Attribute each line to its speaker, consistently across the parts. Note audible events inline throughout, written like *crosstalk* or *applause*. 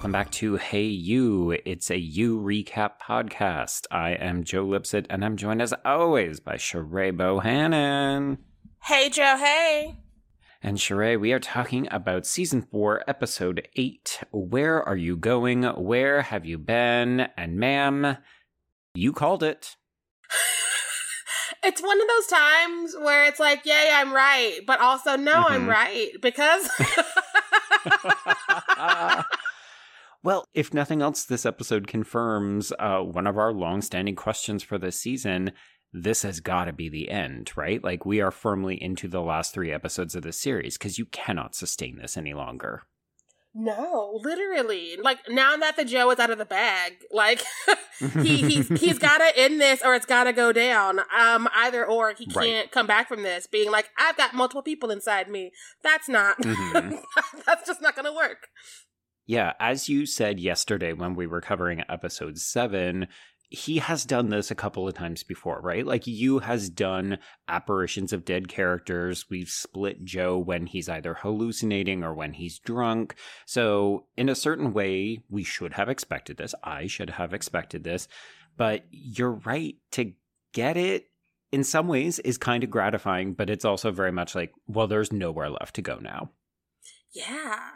Speaker 1: Welcome back to Hey You. It's a You recap podcast. I am Joe Lipsett, and I'm joined as always by Sheree Bohannon.
Speaker 2: Hey, Joe, hey.
Speaker 1: And Sheree, we are talking about season four, episode eight. Where are you going? Where have you been? And ma'am, you called it. *laughs*
Speaker 2: it's one of those times where it's like, yay, I'm right, but also, no,
Speaker 1: Mhm.
Speaker 2: I'm right because. *laughs* *laughs*
Speaker 1: Well, if nothing else, this episode confirms uh, one of our long-standing questions for this season. This has got to be the end, right? Like we are firmly into the last three episodes of the series because you cannot sustain this any longer.
Speaker 2: no, literally. Like, now that the Joe is out of the bag, like, *laughs* he, he's, he's *laughs* got to end this or it's got to go down. Um, Either or, he can't come back from this being like, I've got multiple people inside me. That's not,
Speaker 1: Mhm. *laughs*
Speaker 2: that's just not going to work.
Speaker 1: Yeah, as you said yesterday when we were covering episode seven, he has done this a couple of times before, right? Like you has done apparitions of dead characters. We've split Joe when he's either hallucinating or when he's drunk. So, in a certain way, we should have expected this. I should have expected this. But you're right to get it in some ways is kind of gratifying, but it's also very much like, well, there's nowhere left to go now.
Speaker 2: Yeah.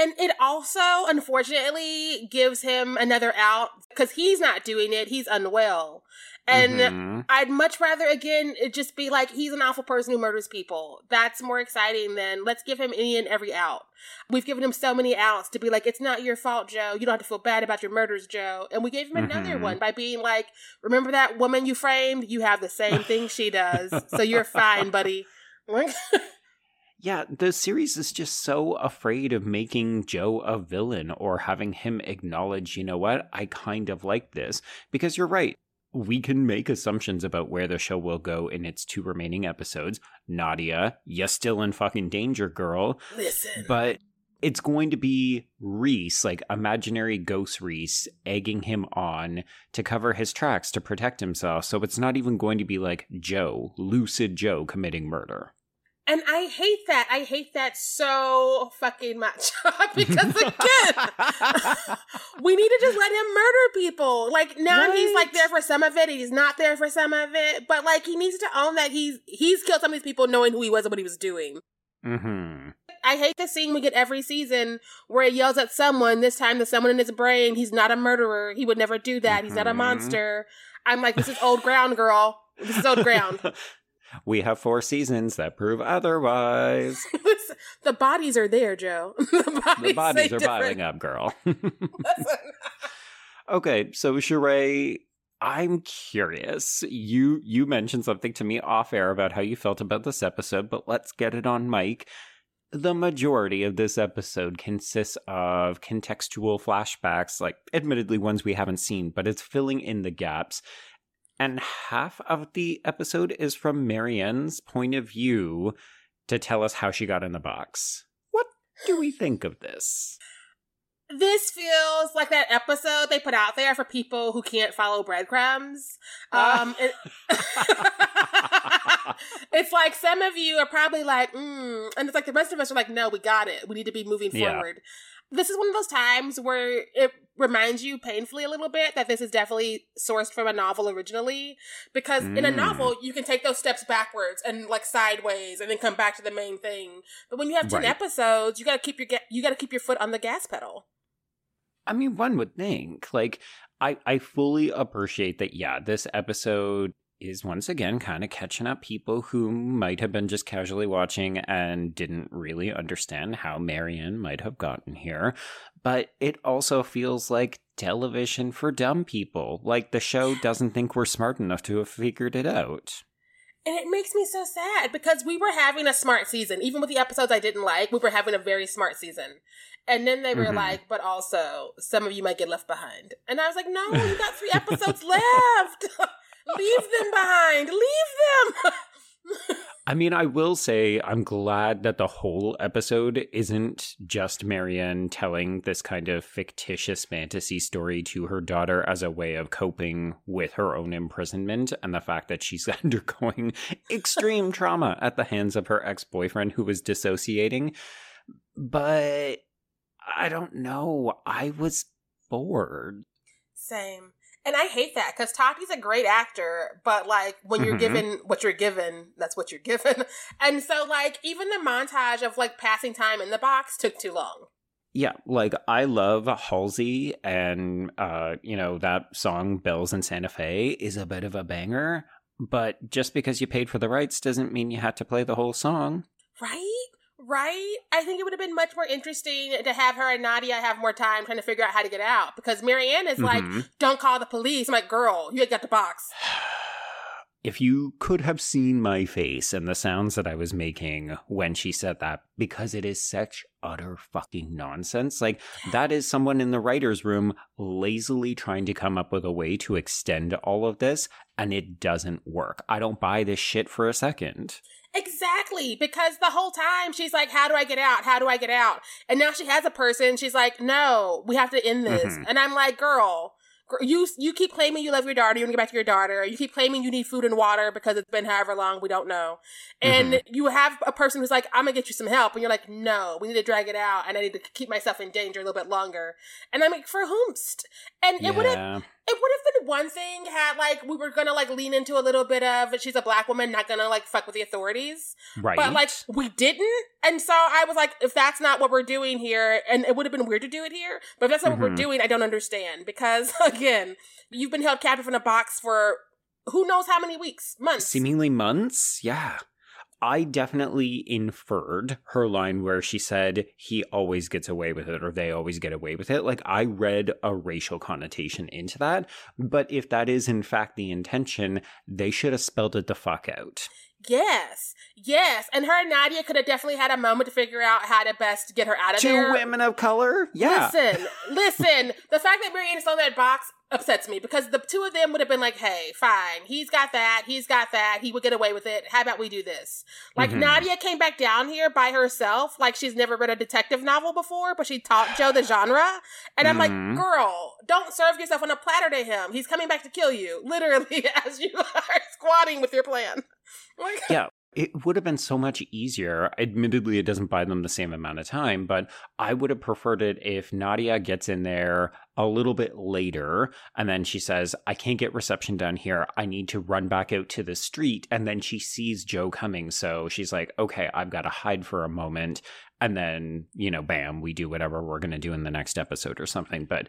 Speaker 2: And it also, unfortunately, gives him another out because he's not doing it. He's unwell. And
Speaker 1: Mhm.
Speaker 2: I'd much rather, again, it just be like he's an awful person who murders people. That's more exciting than let's give him any and every out. We've given him so many outs to be like, it's not your fault, Joe. You don't have to feel bad about your murders, Joe. And we gave him another
Speaker 1: Mhm.
Speaker 2: one by being like, remember that woman you framed? You have the same thing she does. So you're fine, buddy. *laughs*
Speaker 1: Yeah, the series is just so afraid of making Joe a villain or having him acknowledge, you know what, I kind of like this. Because you're right. We can make assumptions about where the show will go in its two remaining episodes. Nadia, you're still in fucking danger, girl.
Speaker 2: Listen.
Speaker 1: But it's going to be Rhys, like imaginary ghost Rhys, egging him on to cover his tracks to protect himself. So it's not even going to be like Joe, lucid Joe, committing murder.
Speaker 2: And I hate that. I hate that so fucking much. *laughs* because again, *laughs* we need to just let him murder people. Like now he's like there for some of it, he's not there for some of it. But like he needs to own that he's he's killed some of these people knowing who he was and what he was doing.
Speaker 1: hmm
Speaker 2: I hate the scene we get every season where he yells at someone. This time, the someone in his brain, he's not a murderer. He would never do that. He's not a
Speaker 1: Mhm.
Speaker 2: monster. I'm like, this is old ground, girl. This is old ground. *laughs*
Speaker 1: we have four seasons that prove otherwise. *laughs*
Speaker 2: the bodies are there, Joe. *laughs* the bodies,
Speaker 1: the bodies are
Speaker 2: different.
Speaker 1: piling up, girl. *laughs* okay, so Sheree, I'm curious. You you mentioned something to me off air about how you felt about this episode, but let's get it on mic. The majority of this episode consists of contextual flashbacks, like admittedly ones we haven't seen, but it's filling in the gaps. And half of the episode is from Marienne's point of view to tell us how she got in the box. What do we think of this?
Speaker 2: This feels like that episode they put out there for people who can't follow breadcrumbs. Um, it- *laughs* *laughs* it's like some of you are probably like, mm, and it's like the rest of us are like, no, we got it. We need to be moving
Speaker 1: Yeah.
Speaker 2: forward. This is one of those times where it reminds you painfully a little bit that this is definitely sourced from a novel originally. Because in a
Speaker 1: Mm.
Speaker 2: novel, you can take those steps backwards and like sideways and then come back to the main thing. But when you have ten
Speaker 1: Right.
Speaker 2: episodes, you got to keep your ga- you got to keep your foot on the gas pedal.
Speaker 1: I mean, one would think. Like, I, I fully appreciate that, yeah, this episode is once again kind of catching up people who might have been just casually watching and didn't really understand how Marienne might have gotten here. But it also feels like television for dumb people. Like, the show *sighs* doesn't think we're smart enough to have figured it out.
Speaker 2: And it makes me so sad because we were having a smart season. Even with the episodes I didn't like, we were having a very smart season. And then they were
Speaker 1: Mhm.
Speaker 2: like, but also, some of you might get left behind. And I was like, no, you got three *laughs* episodes left. *laughs* Leave them behind. Leave them. *laughs*
Speaker 1: I mean, I will say I'm glad that the whole episode isn't just Marienne telling this kind of fictitious fantasy story to her daughter as a way of coping with her own imprisonment and the fact that she's *laughs* undergoing extreme *laughs* trauma at the hands of her ex boyfriend who was dissociating. But I don't know. I was bored.
Speaker 2: Same. And I hate that because Tati's a great actor, but like when you're
Speaker 1: Mhm.
Speaker 2: given what you're given, that's what you're given. *laughs* And so, like, even the montage of like passing time in the box took too long.
Speaker 1: Yeah, like I love Halsey and uh, you know, that song Bells in Santa Fe is a bit of a banger, but just because you paid for the rights doesn't mean you had to play the whole song.
Speaker 2: Right? Right? I think it would have been much more interesting to have her and Nadia have more time trying to figure out how to get out because Marienne is like,
Speaker 1: Mhm.
Speaker 2: don't call the police. I'm like, girl, you ain't got the box. *sighs*
Speaker 1: If you could have seen my face and the sounds that I was making when she said that, because it is such utter fucking nonsense. Like, that is someone in the writer's room lazily trying to come up with a way to extend all of this, and it doesn't work. I don't buy this shit for a second.
Speaker 2: Exactly, because the whole time she's like, "How do I get out? How do I get out?" And now she has a person. She's like, "No, we have to end this."
Speaker 1: Mhm.
Speaker 2: And I'm like, "Girl, you you keep claiming you love your daughter. You want to get back to your daughter. You keep claiming you need food and water because it's been however long we don't know. And you have a person who's like, "I'm gonna get you some help," and you're like, "No, we need to drag it out, and I need to keep myself in danger a little bit longer." And I'm like, "For whomst?" And it would have
Speaker 1: Yeah.
Speaker 2: It would have been one thing had like we were gonna like lean into a little bit of she's a black woman, not gonna like fuck with the authorities.
Speaker 1: Right.
Speaker 2: But like we didn't, and so I was like, if that's not what we're doing here, and it would have been weird to do it here, but if that's not what we're
Speaker 1: Mhm.
Speaker 2: doing, I don't understand because *laughs* again, you've been held captive in a box for who knows how many weeks, months.
Speaker 1: Seemingly months? Yeah. I definitely inferred her line where she said he always gets away with it or they always get away with it. Like I read a racial connotation into that. But if that is in fact the intention, they should have spelled it the fuck out.
Speaker 2: Yes, yes, and her and Nadia could have definitely had a moment to figure out how to best get her out of
Speaker 1: Two
Speaker 2: there.
Speaker 1: women of color? Yeah.
Speaker 2: Listen, listen. *laughs* The fact that Marienne is on that box upsets me because the two of them would have been like, "Hey, fine, he's got that, he's got that, he would get away with it. How about we do this?" Like
Speaker 1: Mhm.
Speaker 2: Nadia came back down here by herself, like she's never read a detective novel before, but she taught Joe the genre, and I'm
Speaker 1: Mhm.
Speaker 2: like, "Girl, don't serve yourself on a platter to him. He's coming back to kill you, literally, *laughs* as you are squatting with your plan." *laughs* Like,
Speaker 1: Yeah. It would have been so much easier. Admittedly, it doesn't buy them the same amount of time, but I would have preferred it if Nadia gets in there a little bit later and then she says, I can't get reception down here. I need to run back out to the street. And then she sees Joe coming. So she's like, okay, I've got to hide for a moment. And then, you know, bam, we do whatever we're going to do in the next episode or something. But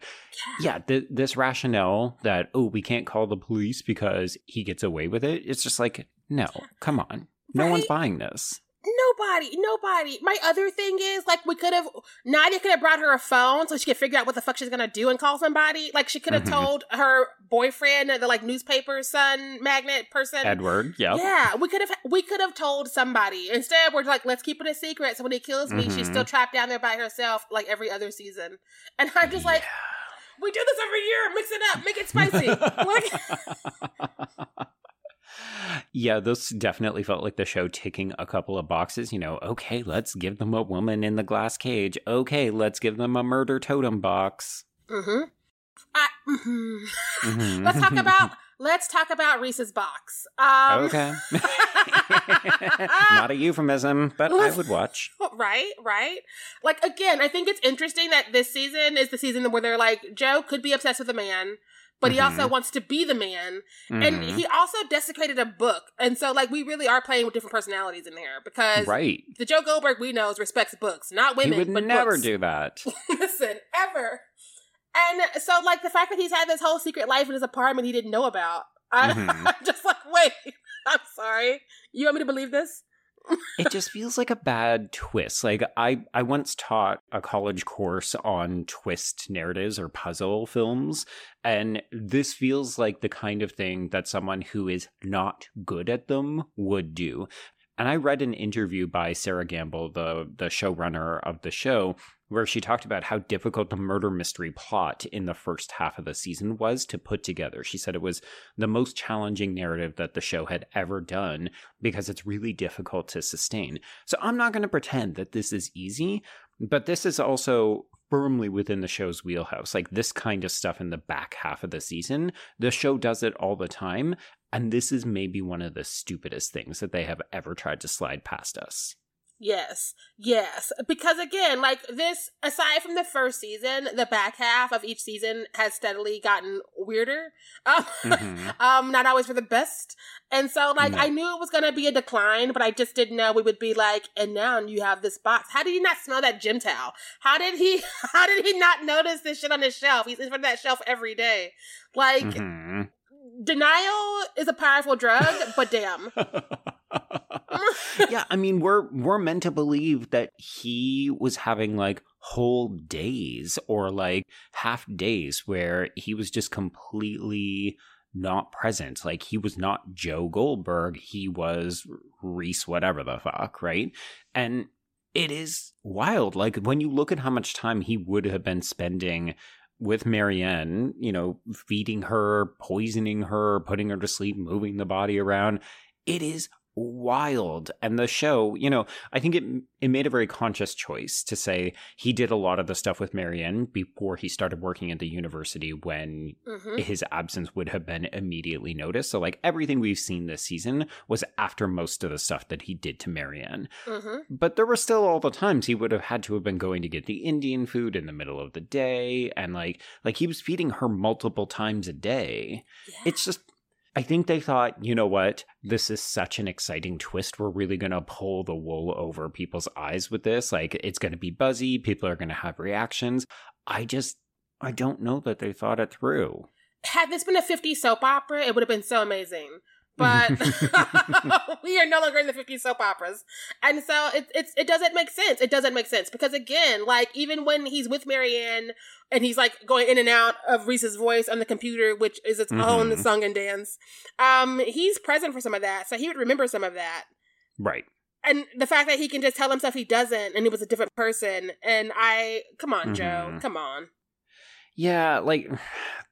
Speaker 1: yeah, th- this rationale that, oh, we can't call the police because he gets away with it, it's just like, no, come on. No one's buying this.
Speaker 2: Nobody, nobody. My other thing is like we could have Nadia could have brought her a phone so she could figure out what the fuck she's gonna do and call somebody. Like she could have
Speaker 1: Mhm.
Speaker 2: told her boyfriend, the like newspaper son magnet person.
Speaker 1: Edward, yep.
Speaker 2: Yeah, we could have we could have told somebody. Instead, we're like, let's keep it a secret. So when he kills me, she's
Speaker 1: Mhm.
Speaker 2: still trapped down there by herself, like every other season. And I'm just like, we do this every year. Mix it up, make it spicy. *laughs* like, *laughs*
Speaker 1: yeah, this definitely felt like the show ticking a couple of boxes. You know, okay, let's give them a woman in the glass cage. Okay, let's give them a murder totem box.
Speaker 2: mm-hmm. I, mhm.
Speaker 1: Mhm. *laughs*
Speaker 2: let's talk about *laughs* let's talk about Rhys's box. Um,
Speaker 1: okay. *laughs* Not a euphemism, but I would watch.
Speaker 2: right, right. Like again, I think it's interesting that this season is the season where they're like Joe could be obsessed with a man, but he also
Speaker 1: Mhm.
Speaker 2: wants to be the man, and
Speaker 1: Mhm.
Speaker 2: he also desecrated a book, and so like we really are playing with different personalities in there because
Speaker 1: right.
Speaker 2: the Joe Goldberg we know is respects books, not women.
Speaker 1: He would
Speaker 2: but
Speaker 1: never
Speaker 2: books.
Speaker 1: do *laughs* that.
Speaker 2: Listen, ever. And so, like the fact that he's had this whole secret life in his apartment he didn't know about, I,
Speaker 1: Mhm. *laughs*
Speaker 2: I'm just like, wait, *laughs* I'm sorry. You want me to believe this?
Speaker 1: It just feels like a bad twist. Like I I once taught a college course on twist narratives or puzzle films and this feels like the kind of thing that someone who is not good at them would do. And I read an interview by Sera Gamble, the the showrunner of the show, where she talked about how difficult the murder mystery plot in the first half of the season was to put together. She said it was the most challenging narrative that the show had ever done because it's really difficult to sustain. So I'm not going to pretend that this is easy, but this is also firmly within the show's wheelhouse. Like this kind of stuff in the back half of the season, the show does it all the time. And this is maybe one of the stupidest things that they have ever tried to slide past us.
Speaker 2: Yes, yes. Because again, like this, aside from the first season, the back half of each season has steadily gotten weirder. *laughs* Um, mm-hmm. um not always for the best. And so, like, no. I knew it was going to be a decline, but I just didn't know we would be like, and now you have this box. How did he not smell that gym towel? How did he, *laughs* how did he not notice this shit on his shelf? He's in front of that shelf every day. Like, mm-hmm. Denial is a powerful drug, but damn. *laughs*
Speaker 1: yeah, I mean, we're we're meant to believe that he was having like whole days or like half days where he was just completely not present. Like he was not Joe Goldberg, he was Rhys whatever the fuck, right? And it is wild. Like when you look at how much time he would have been spending with Marienne, you know, feeding her, poisoning her, putting her to sleep, moving the body around, it is wild and the show you know i think it it made a very conscious choice to say he did a lot of the stuff with marienne before he started working at the university when mm-hmm. his absence would have been immediately noticed so like everything we've seen this season was after most of the stuff that he did to marienne mm-hmm. but there were still all the times he would have had to have been going to get the indian food in the middle of the day and like like he was feeding her multiple times a day yeah. it's just I think they thought, you know what? This is such an exciting twist. We're really going to pull the wool over people's eyes with this. Like, it's going to be buzzy. People are going to have reactions. I just, I don't know that they thought it through.
Speaker 2: Had this been a 50 soap opera, it would have been so amazing but *laughs* *laughs* we are no longer in the 50s soap operas. And so it, it's, it doesn't make sense. It doesn't make sense because again, like even when he's with Marienne and he's like going in and out of Rhys's voice on the computer, which is its mm-hmm. own song and dance, um, he's present for some of that. So he would remember some of that.
Speaker 1: Right.
Speaker 2: And the fact that he can just tell himself he doesn't and he was a different person. And I, come on, mm-hmm. Joe, come on.
Speaker 1: Yeah, like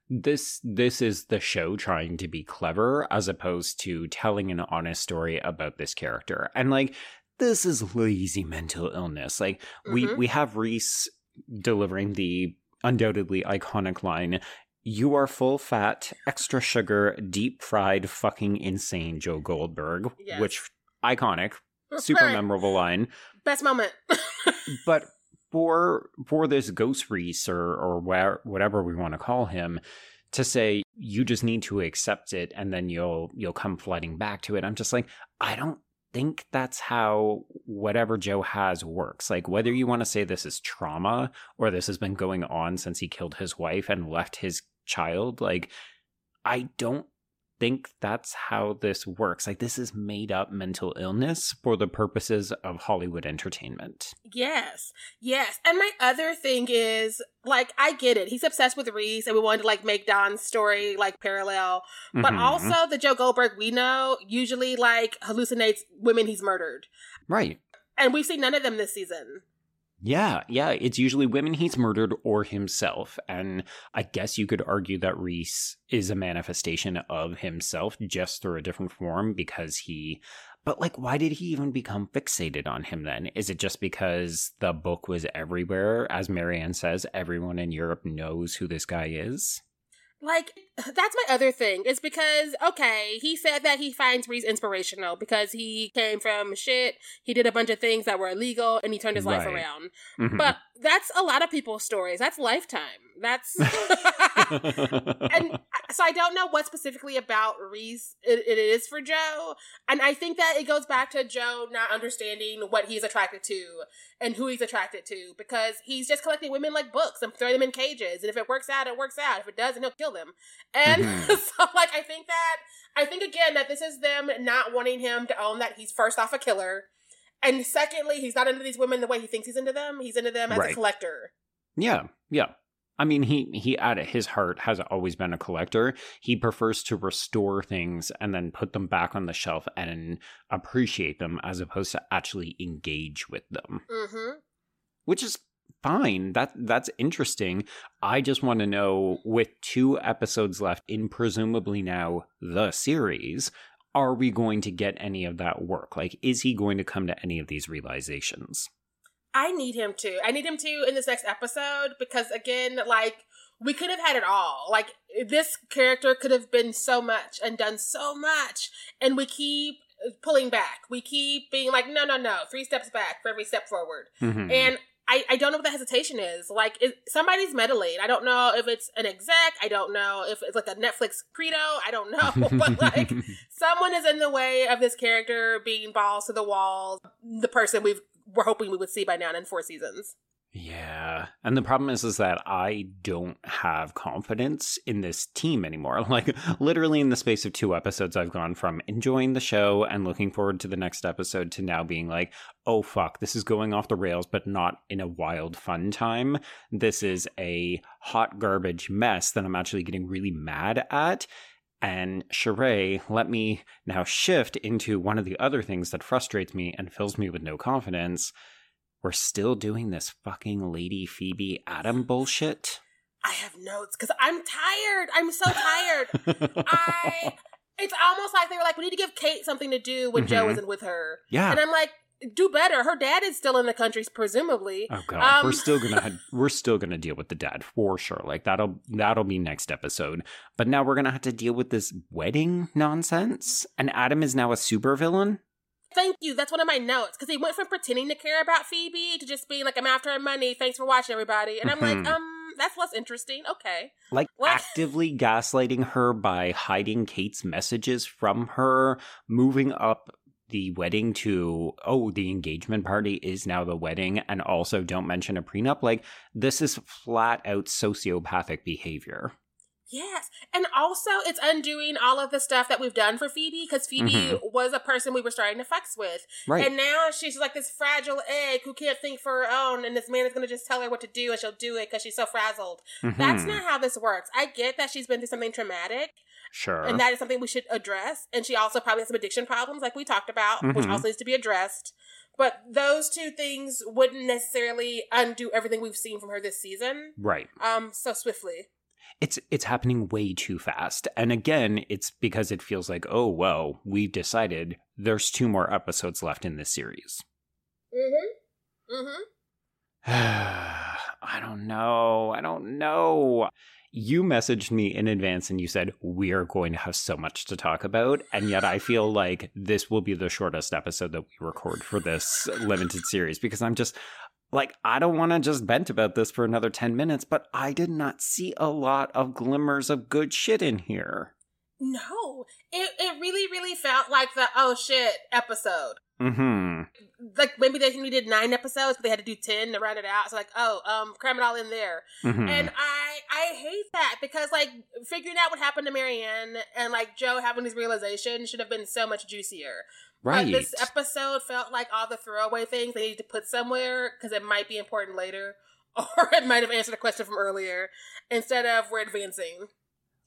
Speaker 1: this this is the show trying to be clever as opposed to telling an honest story about this character. And like this is lazy mental illness. Like mm-hmm. we we have Rhys delivering the undoubtedly iconic line you are full fat, extra sugar, deep fried, fucking insane, Joe Goldberg. Yes. Which iconic, *laughs* super memorable line.
Speaker 2: Best moment. *laughs*
Speaker 1: but for for this ghost Rhys or or where, whatever we want to call him to say you just need to accept it and then you'll you'll come flooding back to it. I'm just like i don't think that's how whatever joe has works. Like whether you want to say this is trauma or this has been going on since he killed his wife and left his child like i don't think that's how this works. Like, this is made up mental illness for the purposes of Hollywood entertainment.
Speaker 2: Yes, yes. And my other thing is, like, I get it. He's obsessed with Rhys, and we wanted to, like, make Don's story, like, parallel. But mm-hmm. also, the Joe Goldberg we know usually, like, hallucinates women he's murdered.
Speaker 1: Right.
Speaker 2: And we've seen none of them this season.
Speaker 1: Yeah, yeah. It's usually women he's murdered or himself. And I guess you could argue that Rhys is a manifestation of himself just through a different form because he. But, like, why did he even become fixated on him then? Is it just because the book was everywhere? As Marienne says, everyone in Europe knows who this guy is?
Speaker 2: Like, *sighs* that's my other thing. It's because, okay, he said that he finds Rhys inspirational because he came from shit. He did a bunch of things that were illegal and he turned his right. life around. Mm-hmm. But that's a lot of people's stories. That's lifetime. That's *laughs* and so I don't know what specifically about Rhys it, it is for Joe, and I think that it goes back to Joe not understanding what he's attracted to and who he's attracted to because he's just collecting women like books and throwing them in cages, and if it works out, it works out. If it doesn't, he'll kill them. And mm-hmm. *laughs* so, like, I think that I think again that this is them not wanting him to own that he's first off a killer And secondly, he's not into these women the way he thinks he's into them. He's into them as
Speaker 1: Right.
Speaker 2: a collector.
Speaker 1: Yeah, yeah. I mean, he he at his heart has always been a collector. He prefers to restore things and then put them back on the shelf and appreciate them as opposed to actually engage with them,
Speaker 2: Mm-hmm.
Speaker 1: which is fine. That that's interesting. I just want to know with two episodes left in presumably now the series, are we going to get any of that work? Like is he going to come to any of these realizations?
Speaker 2: I need him to. I need him to in this next episode because again, like we could have had it all. Like this character could have been so much and done so much, and we keep pulling back. We keep being like, no, no, no, three steps back for every step forward.
Speaker 1: Mhm.
Speaker 2: And I, I don't know what the hesitation is. Like, it, somebody's meddling. I don't know if it's an exec. I don't know if it's like a Netflix credo. I don't know. *laughs* but like, *laughs* someone is in the way of this character being balls to the wall. The person we've we're hoping we would see by now in four seasons.
Speaker 1: Yeah. And the problem is is that I don't have confidence in this team anymore. *laughs* Like literally in the space of two episodes I've gone from enjoying the show and looking forward to the next episode to now being like, "Oh fuck, this is going off the rails but not in a wild fun time. This is a hot garbage mess that I'm actually getting really mad at." And Sheree, let me now shift into one of the other things that frustrates me and fills me with no confidence we're still doing this fucking Lady Phoebe Adam bullshit.
Speaker 2: I have notes because I'm tired. I'm so tired. *laughs* I. It's almost like they were like, we need to give Kate something to do when Joe
Speaker 1: Mhm.
Speaker 2: isn't with her.
Speaker 1: yeah.
Speaker 2: And I'm like, do better. Her dad is still in the country, presumably.
Speaker 1: Oh god, we're
Speaker 2: Um,
Speaker 1: still gonna *laughs* we're still gonna deal with the dad for sure. Like that'll that'll be next episode. But now we're gonna have to deal with this wedding nonsense. And Adam is now a supervillain.
Speaker 2: Thank you. That's one of my notes because he went from pretending to care about Phoebe to just being like, "I'm after her money. Thanks for watching, everybody." And I'm like,
Speaker 1: Mhm.
Speaker 2: um, that's less interesting. Okay.
Speaker 1: Like
Speaker 2: What? *laughs*
Speaker 1: actively gaslighting her by hiding Kate's messages from her, moving up the wedding to oh the engagement party is now the wedding and also don't mention a prenup like this is flat out sociopathic behavior
Speaker 2: Yes, and also it's undoing all of the stuff that we've done for Phoebe because Phoebe
Speaker 1: Mhm.
Speaker 2: was a person we were starting to fucks with,
Speaker 1: right
Speaker 2: and now she's like this fragile egg who can't think for her own, and this man is going to just tell her what to do, and she'll do it because she's so frazzled. That's
Speaker 1: Mhm.
Speaker 2: not how this works. I get that she's been through something traumatic,
Speaker 1: sure
Speaker 2: and that is something we should address. And she also probably has some addiction problems, like we talked about, which
Speaker 1: Mhm.
Speaker 2: also needs to be addressed. But those two things wouldn't necessarily undo everything we've seen from her this season,
Speaker 1: right
Speaker 2: um, so swiftly.
Speaker 1: it's it's happening way too fast and again it's because it feels like oh well we've decided there's two more episodes left in this series
Speaker 2: Mm-hmm. Mm-hmm. *sighs*
Speaker 1: I don't know. I don't know. You messaged me in advance and you said, We are going to have so much to talk about. And yet I feel *laughs* like this will be the shortest episode that we record for this limited series because I'm just like, I don't want to just vent about this for another 10 minutes, but I did not see a lot of glimmers of good shit in here.
Speaker 2: No, it it really really felt like the oh shit episode.
Speaker 1: Mm hmm.
Speaker 2: Like maybe they needed nine episodes, but they had to do ten to round it out. So like oh um cram it all in there.
Speaker 1: Mm-hmm.
Speaker 2: And I I hate that because like figuring out what happened to Marienne and like Joe having his realization should have been so much juicier.
Speaker 1: right.
Speaker 2: But this episode felt like all the throwaway things they needed to put somewhere because it might be important later, *laughs* or it might have answered a question from earlier instead of we're advancing.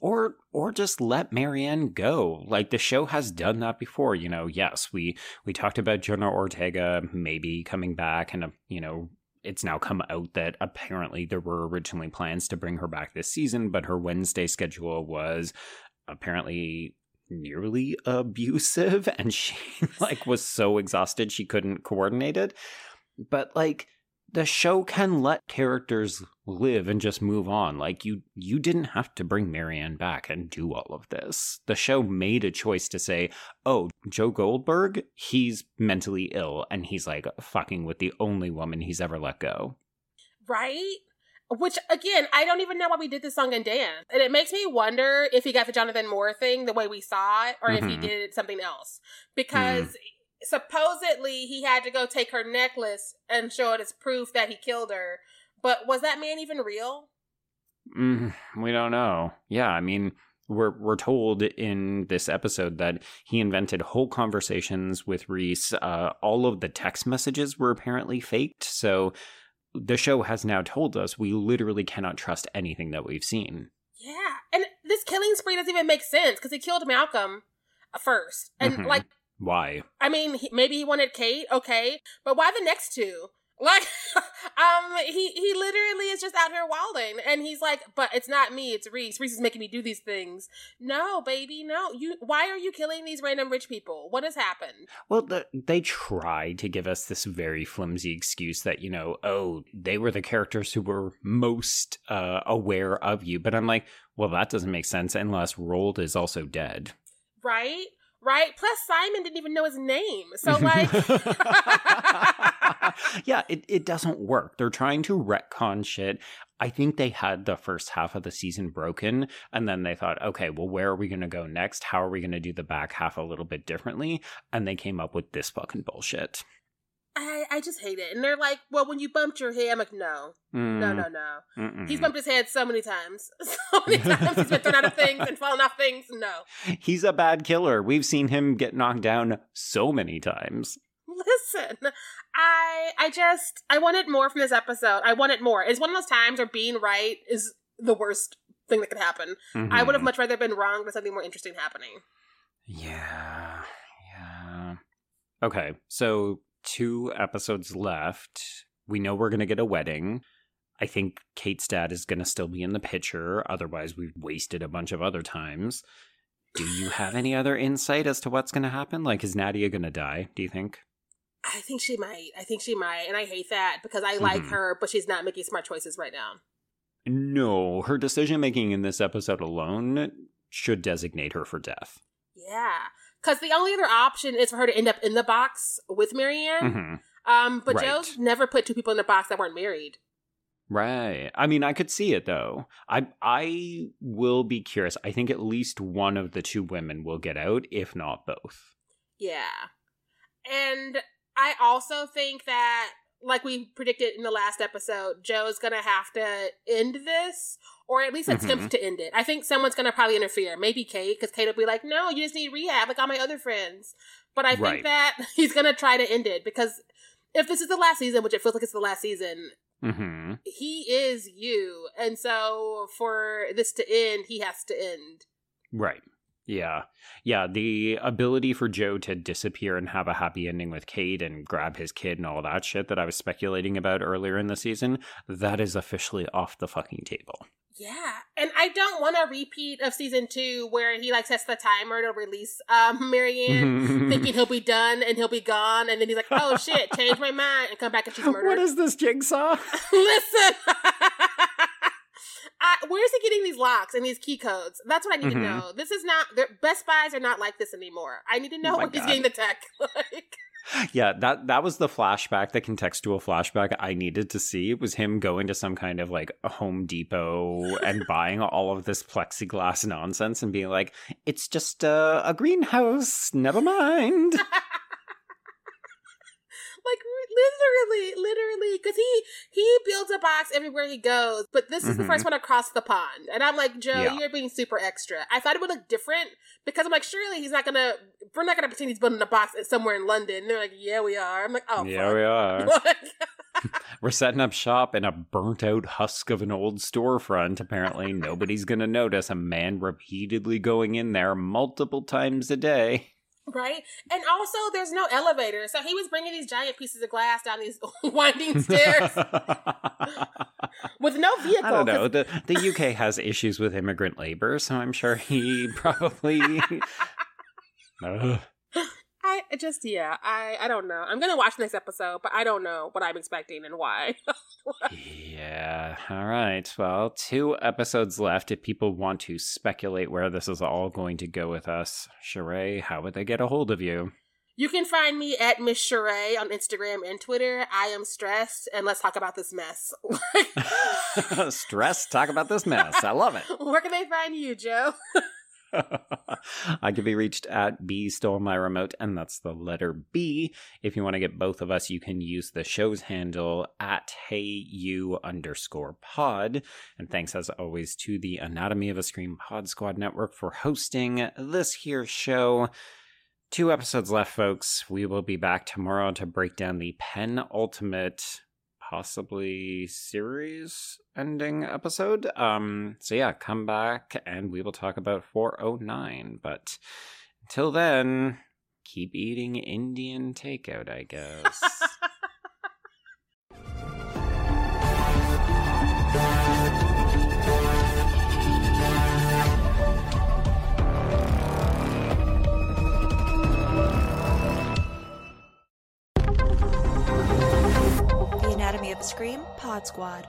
Speaker 1: Or or just let Marienne go. Like the show has done that before. You know, yes, we we talked about Jenna Ortega maybe coming back, and uh, you know, it's now come out that apparently there were originally plans to bring her back this season, but her Wednesday schedule was apparently nearly abusive, *laughs* and she like was so exhausted she couldn't coordinate it. But like the show can let characters live and just move on. Like you you didn't have to bring Marienne back and do all of this. The show made a choice to say, "Oh, Joe Goldberg, he's mentally ill and he's like fucking with the only woman he's ever let go."
Speaker 2: Right? Which again, I don't even know why we did this song and dance. And it makes me wonder if he got the Jonathan Moore thing the way we saw it, or if he
Speaker 1: Mhm.
Speaker 2: did something else. Because supposedly he had to go take her necklace and show it as proof that he killed her. But was that man even real?
Speaker 1: Mm, we don't know. Yeah, I mean, we're we're told in this episode that he invented whole conversations with Rhys. Uh, all of the text messages were apparently faked, so the show has now told us we literally cannot trust anything that we've seen.
Speaker 2: Yeah, and this killing spree doesn't even make sense because he killed Malcolm first, and
Speaker 1: Mhm.
Speaker 2: like,
Speaker 1: Why?
Speaker 2: I mean, he, maybe he wanted Kate, okay, but why the next two? Like, *laughs* um, he he literally is just out here wilding, and he's like, "But it's not me, it's Rhys. Rhys is making me do these things." No, baby, no. You, why are you killing these random rich people? What has happened?
Speaker 1: Well, the, they tried to give us this very flimsy excuse that, you know, oh, they were the characters who were most uh, aware of you. But I'm like, well, that doesn't make sense unless Roald is also dead.
Speaker 2: Right, right. Plus, Simon didn't even know his name, so *laughs* like. *laughs*
Speaker 1: yeah, it, it doesn't work. They're trying to retcon shit. I think they had the first half of the season broken, and then they thought, okay, well, where are we going to go next? How are we going to do the back half a little bit differently? And they came up with this fucking bullshit.
Speaker 2: I, just hate it. And they're like, well, when you bumped your head, I'm like, no,
Speaker 1: Mm.
Speaker 2: no, no, no.
Speaker 1: Mm-mm.
Speaker 2: He's bumped his head so many times. *laughs* So many *laughs* times he's been thrown out of things and fallen off things. No.
Speaker 1: He's a bad killer. We've seen him get knocked down so many times.
Speaker 2: Listen, I I just I wanted more from this episode. I wanted more. It's one of those times where being right is the worst thing that could happen. I would have
Speaker 1: Mhm.
Speaker 2: much rather been wrong with something more interesting happening.
Speaker 1: Yeah. Yeah. Okay. So, two episodes left. We know we're going to get a wedding. I think Kate's dad is going to still be in the picture. Otherwise, we've wasted a bunch of other times. Do you have any other insight as to what's going to happen? Like, is Nadia going to die, do you think?
Speaker 2: I think she might. I think she might, and I hate that because I like
Speaker 1: Mhm.
Speaker 2: her, but she's not making smart choices right now.
Speaker 1: No, her decision making in this episode alone should designate her for death.
Speaker 2: Yeah, because the only other option is for her to end up in the box with Marienne.
Speaker 1: hmm
Speaker 2: Um, but
Speaker 1: Right.
Speaker 2: Joe's never put two people in the box that weren't married.
Speaker 1: Right. I mean, I could see it though. I I will be curious. I think at least one of the two women will get out, if not both.
Speaker 2: Yeah. And I also think that, like we predicted in the last episode, Joe's going to have to end this or at least attempt
Speaker 1: Mhm.
Speaker 2: to end it. I think someone's going to probably interfere. Maybe Kate, because Kate will be like, no, you just need rehab, like all my other friends. But I think
Speaker 1: Right.
Speaker 2: that *laughs* he's going to try to end it because if this is the last season, which it feels like it's the last season,
Speaker 1: Mm-hmm.
Speaker 2: he is you. And so for this to end, he has to end.
Speaker 1: Right. Yeah. Yeah. The ability for Joe to disappear and have a happy ending with Kate and grab his kid and all that shit that I was speculating about earlier in the season, that is officially off the fucking table.
Speaker 2: Yeah, and I don't want a repeat of season two where he like sets the timer to release um Marienne, *laughs* thinking he'll be done and he'll be gone, and then he's like, "Oh shit, change my mind," and come back and she's *laughs* murdered.
Speaker 1: what is this jigsaw? *laughs*
Speaker 2: Listen, I, where's he getting these locks and these key codes? That's what I need
Speaker 1: Mhm.
Speaker 2: to know. This is not Best Buys are not like this anymore. I need to know
Speaker 1: Oh
Speaker 2: where he's getting the tech. *laughs* like,
Speaker 1: Yeah, that that was the flashback, the contextual flashback I needed to see. It was him going to some kind of like a Home Depot and *laughs* buying all of this plexiglass nonsense and being like, "It's just uh, a greenhouse. Never mind." *laughs*
Speaker 2: literally, literally, because he he builds a box everywhere he goes. But this is the
Speaker 1: Mhm.
Speaker 2: first one across the pond, and I'm like, Joe,
Speaker 1: Yeah.
Speaker 2: you're being super extra. I thought it would look different because I'm like, surely he's not gonna. We're not gonna pretend he's building a box somewhere in London. And they're like, yeah, we are. I'm like, oh,
Speaker 1: yeah,
Speaker 2: fuck.
Speaker 1: we are. *laughs* *laughs* We're setting up shop in a burnt out husk of an old storefront. Apparently, nobody's gonna notice a man repeatedly going in there multiple times a day.
Speaker 2: Right? And also, there's no elevator, so he was bringing these giant pieces of glass down these *laughs* winding stairs with no vehicle. *laughs*
Speaker 1: I don't know. The the UK has issues with immigrant labor, so I'm sure he *laughs* probably.
Speaker 2: I just yeah, I I don't know. I'm gonna watch the next episode, but I don't know what I'm expecting and why.
Speaker 1: Yeah. All right. Well, two episodes left. If people want to speculate where this is all going to go with us, Sheree, how would they get a hold of you?
Speaker 2: you can find me at Miss Sheree on Instagram and Twitter. I am stressed, and let's talk about this mess. *laughs* *laughs*
Speaker 1: Stress. Talk about this mess. I love it.
Speaker 2: Where can they find you, Joe? *laughs* *laughs*
Speaker 1: I can be reached at B Stole My Remote, and that's the letter B. If you want to get both of us, you can use the show's handle at Hey You underscore pod. And thanks as always to the Anatomy of a Scream Pod Squad Network for hosting this here show. Two episodes left, folks. We will be back tomorrow to break down the penultimate possibly series ending episode. Um, so yeah, come back and we will talk about 409. But until then, keep eating Indian takeout, I guess. *laughs*
Speaker 3: Scream Pod Squad.